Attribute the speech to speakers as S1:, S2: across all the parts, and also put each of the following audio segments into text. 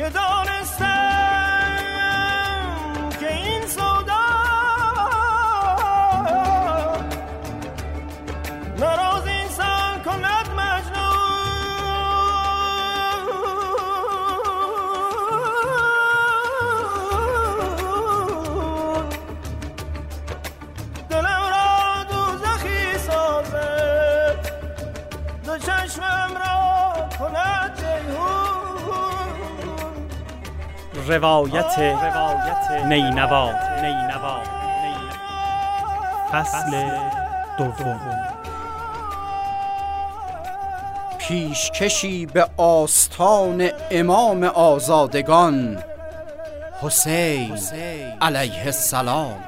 S1: که دانستم که این سودا نراز
S2: انسان
S1: کند
S2: مجنون. دلم را دوزخی سازه
S1: دو
S2: چشمم
S3: روایت نینوا نینوا فصل دوم
S4: پیشکشی به آستان امام آزادگان. حسین علیه السلام.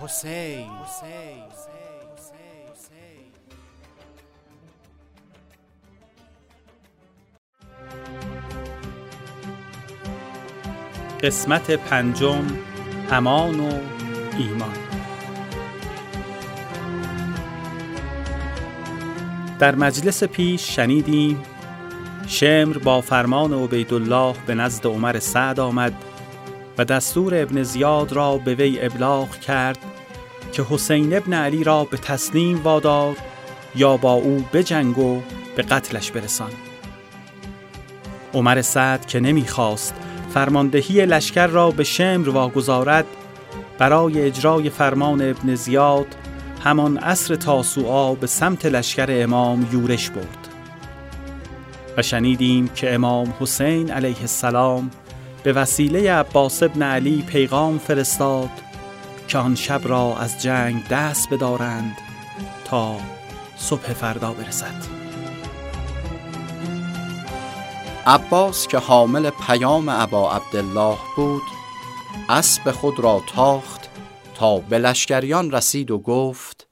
S4: حسین.
S3: قسمت پنجم امان و ایمان. در مجلس پیش شنیدیم شمر با فرمان عبیدالله به نزد عمر سعد آمد و دستور ابن زیاد را به وی ابلاغ کرد که حسین ابن علی را به تسلیم وادار یا با او بجنگ و به قتلش برسان. عمر سعد که نمی‌خواست فرماندهی لشکر را به شمر واگذارد برای اجرای فرمان ابن زیاد همان عصر تاسوعا به سمت لشکر امام یورش برد. و شنیدیم که امام حسین علیه السلام به وسیله عباس ابن علی پیغام فرستاد که آن شب را از جنگ دست بدارند تا صبح فردا برسد.
S4: عباس که حامل پیام ابا عبدالله بود اسب خود را تاخت تا به لشکریان رسید و گفت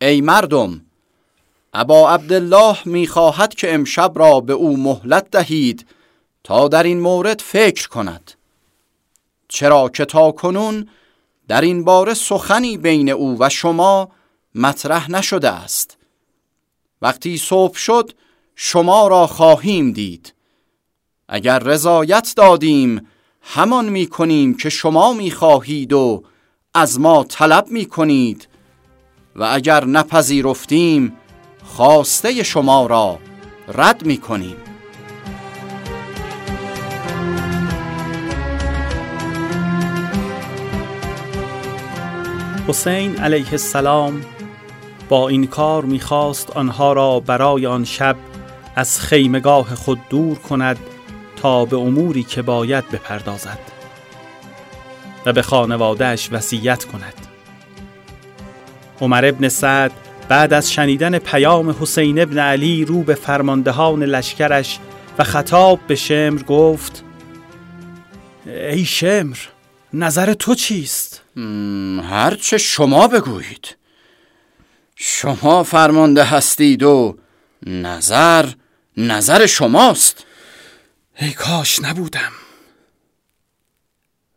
S4: ای مردم ابا عبدالله می‌خواهد که امشب را به او مهلت دهید تا در این مورد فکر کند. چرا که تا کنون در این باره سخنی بین او و شما مطرح نشده است. وقتی صبح شد شما را خواهیم دید. اگر رضایت دادیم همان می کنیم که شما می خواهید و از ما طلب می کنید و اگر نپذیرفتیم خواسته شما را رد می کنیم
S3: حسین علیه السلام با این کار می‌خواست آنها را برای آن شب از خیمگاه خود دور کند تا به اموری که باید بپردازد و به خانوادهش وصیت کند. عمر ابن سعد بعد از شنیدن پیام حسین ابن علی رو به فرماندهان لشکرش و خطاب به شمر گفت ای شمر نظر تو چیست؟
S4: هرچه شما بگویید. شما فرمانده هستید و نظر نظر شماست.
S3: ای کاش نبودم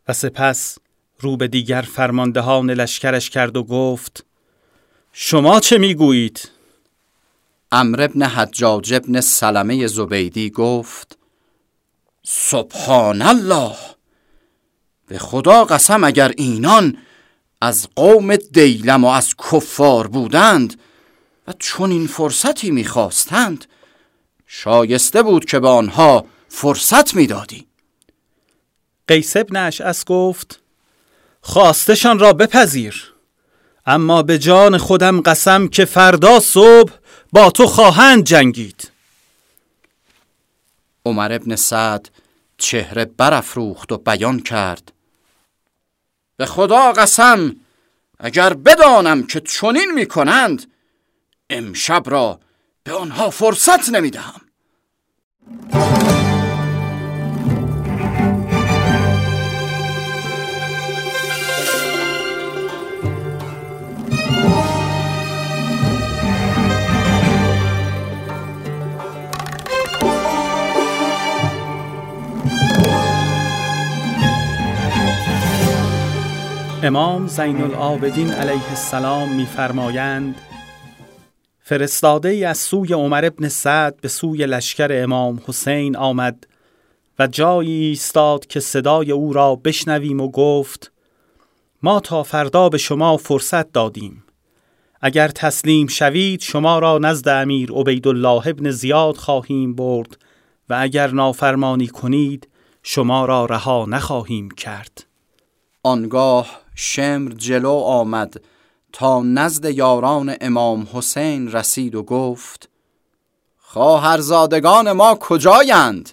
S3: و سپس رو به دیگر فرماندهان لشکرش کرد و گفت شما چه می‌گویید؟
S4: امر ابن حجاج ابن سلمه زبیدی گفت سبحان الله به خدا قسم اگر اینان از قوم دیلم و از کفار بودند و چون این فرصتی می‌خواستند شایسته بود که به آنها فرصت می‌دادی.
S3: قیس ابن اشعس گفت خواستشان را بپذیر اما به جان خودم قسم که فردا صبح با تو خواهند جنگید.
S4: عمر ابن سعد چهره برافروخت و بیان کرد به خدا قسم اگر بدانم که چنین می‌کنند امشب را به آنها فرصت نمی‌دهم.
S3: امام زین العابدین علیه السلام میفرمایند فرستاده ای از سوی عمر ابن سعد به سوی لشکر امام حسین آمد و جایی ایستاد که صدای او را بشنویم و گفت ما تا فردا به شما فرصت دادیم. اگر تسلیم شوید شما را نزد امیر عبیدالله ابن زیاد خواهیم برد و اگر نافرمانی کنید شما را رها نخواهیم کرد.
S4: آنگاه شمر جلو آمد تا نزد یاران امام حسین رسید و گفت خواهرزادگان ما کجایند؟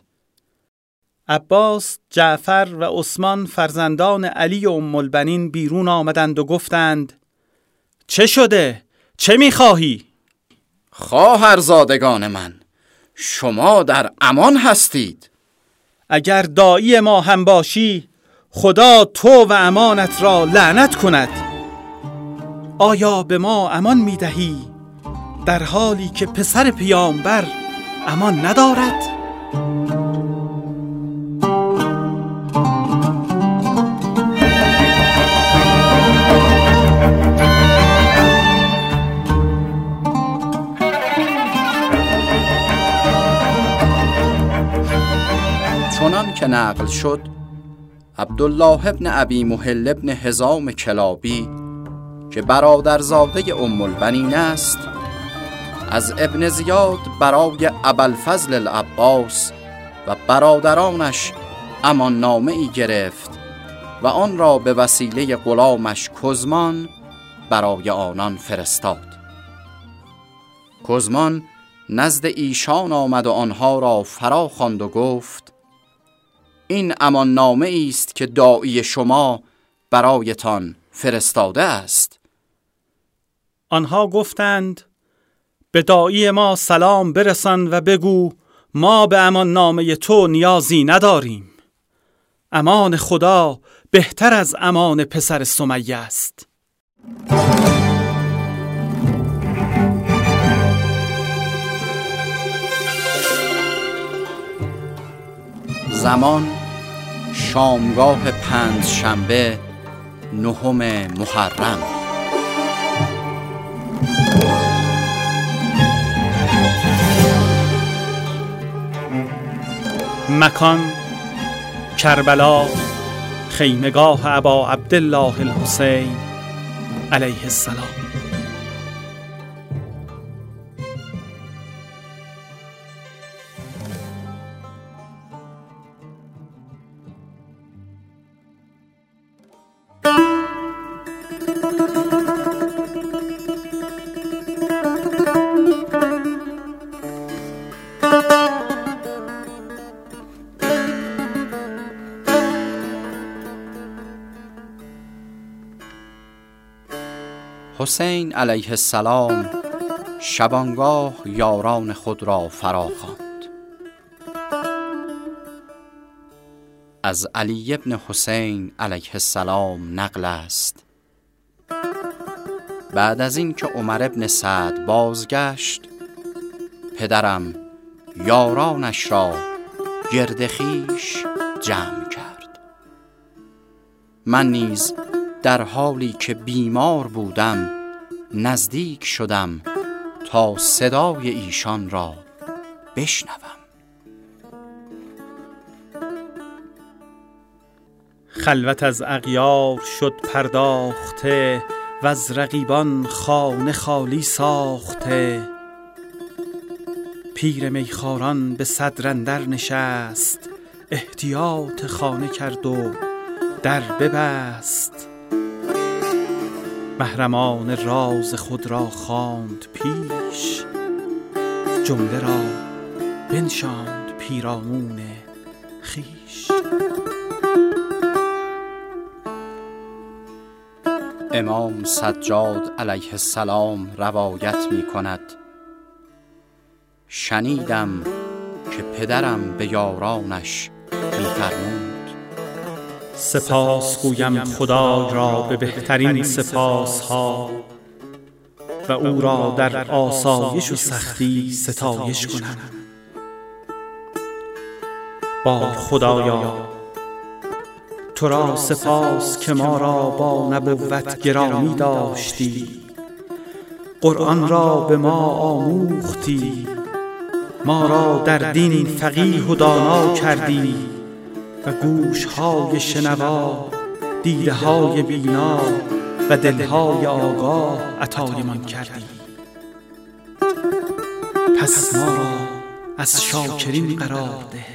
S3: عباس، جعفر و عثمان فرزندان علی و ام البنین بیرون آمدند و گفتند چه شده؟ چه می‌خواهی؟
S4: خواهرزادگان من شما در امان هستید
S3: اگر دایی ما هم باشی خدا تو و امانت را لعنت کند آیا به ما امان می‌دهی در حالی که پسر پیامبر امان ندارد؟
S4: که نقل شد عبدالله ابن ابی محل ابن هزام کلابی که برادرزاده ام البنین است از ابن زیاد برای ابوالفضل العباس و برادرانش امان نامه ای گرفت و آن را به وسیله غلامش کزمان برای آنان فرستاد. کزمان نزد ایشان آمد و آنها را فرا خواند و گفت این امان نامه است که دایی شما برایتان فرستاده است.
S3: آنها گفتند به دایی ما سلام برسان و بگو ما به امان نامه تو نیازی نداریم. امان خدا بهتر از امان پسر سمیه است.
S4: زمان شامگاه پنج شنبه نهم محرم.
S3: مکان کربلا خیمگاه ابا عبدالله الحسین علیه السلام.
S4: حسین علیه السلام شبانگاه یاران خود را فرا خواند. از علی ابن حسین علیه السلام نقل است. بعد از اینکه عمر ابن سعد بازگشت پدرم یارانش را گردخیش جمع کرد. من نیز در حالی که بیمار بودم نزدیک شدم تا صدای ایشان را بشنوم.
S3: خلوت از اغیار شد پرداخته و از رقیبان خانه خالی ساخته. پیر میخاران به صدرندر نشست احتیاط خانه کرد و در ببست. محرمان راز خود را خواند پیش جمله را بنشاند پیرامون خیش
S4: امام سجاد علیه السلام روایت می کند شنیدم که پدرم به یارانش میفرمود
S3: سپاس گویم خدا را به بهترین سپاس ها و او را در آسایش و سختی ستایش کنم. با خدایا تو را سپاس که ما را با نبوت گرامی داشتی. قرآن را به ما آموختی. ما را در دین فقیه و دانا کردی. گوش های شنوا دیده های بینا و دلهای آگاه عطایمان کردی. پس ما را از شاکرین قرار ده.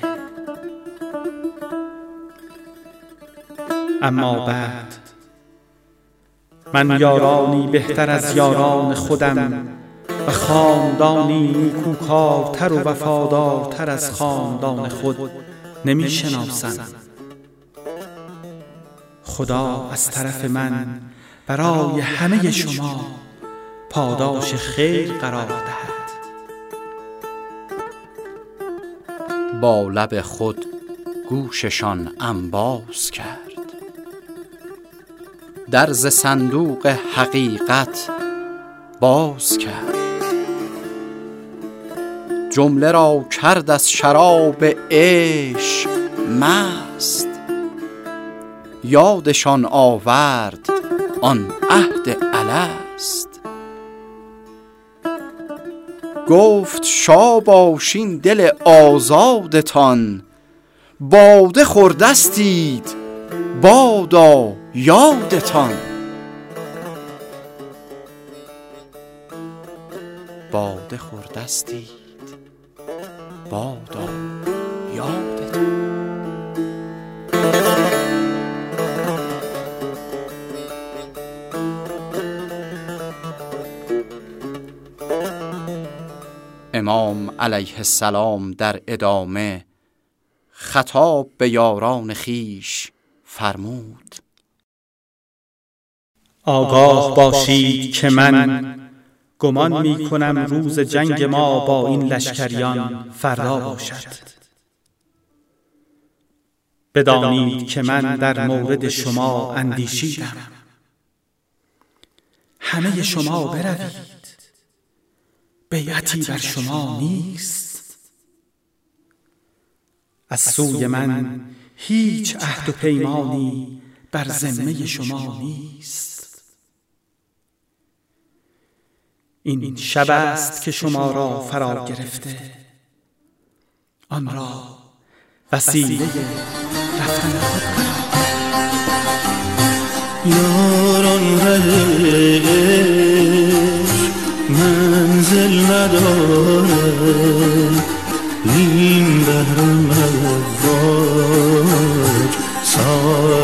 S3: اما بعد من یارانی بهتر از یاران خودم و خاندانی نیکوکارتر و وفادارتر از خاندان خود. نمی شناسم خدا از طرف من برای همه شما پاداش خیر قرار دهد.
S4: با لب خود گوششان انباز کرد. درز صندوق حقیقت باز کرد. جمله را کرد از شراب عشق مست. یادشان آورد آن عهد الست. گفت شاباشین دل آزادتان باده خوردستید بادا یادتان. باده خوردستید بادا. یادتان امام علیه السلام در ادامه خطاب به یاران خیش فرمود.
S3: آگاه باشید که من گمان می کنم روز جنگ ما با این لشکریان فردا باشد. بدانید که من در مورد شما اندیشیدم. همه شما بروید. بیعتی بر شما نیست. از سوی من هیچ عهد و پیمانی بر ذمه شما نیست. این شب است که شما را فرا گرفته. آن را وسیله رفتن خود یاران منزل نداره این بهرم الوار ساحل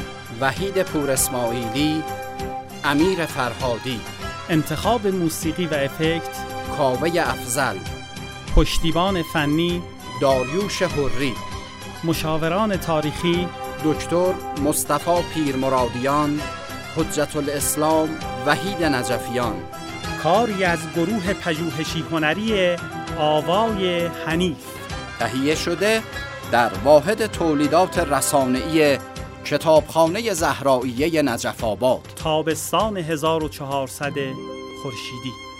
S4: وحید پور اسماعیلی امیر فرهادی.
S3: انتخاب موسیقی و افکت
S4: کاوه افزل
S3: پشتیبان فنی
S4: داریوش حری.
S3: مشاوران تاریخی
S4: دکتر مصطفی پیرمرادیان حجت الاسلام وحید نجفیان.
S3: کاری از گروه پژوهشی هنری آوای حنیف.
S4: تهیه شده در واحد تولیدات رسانه‌ای کتابخانه زهراییه نجف آباد.
S3: تابستان 1400 خورشیدی.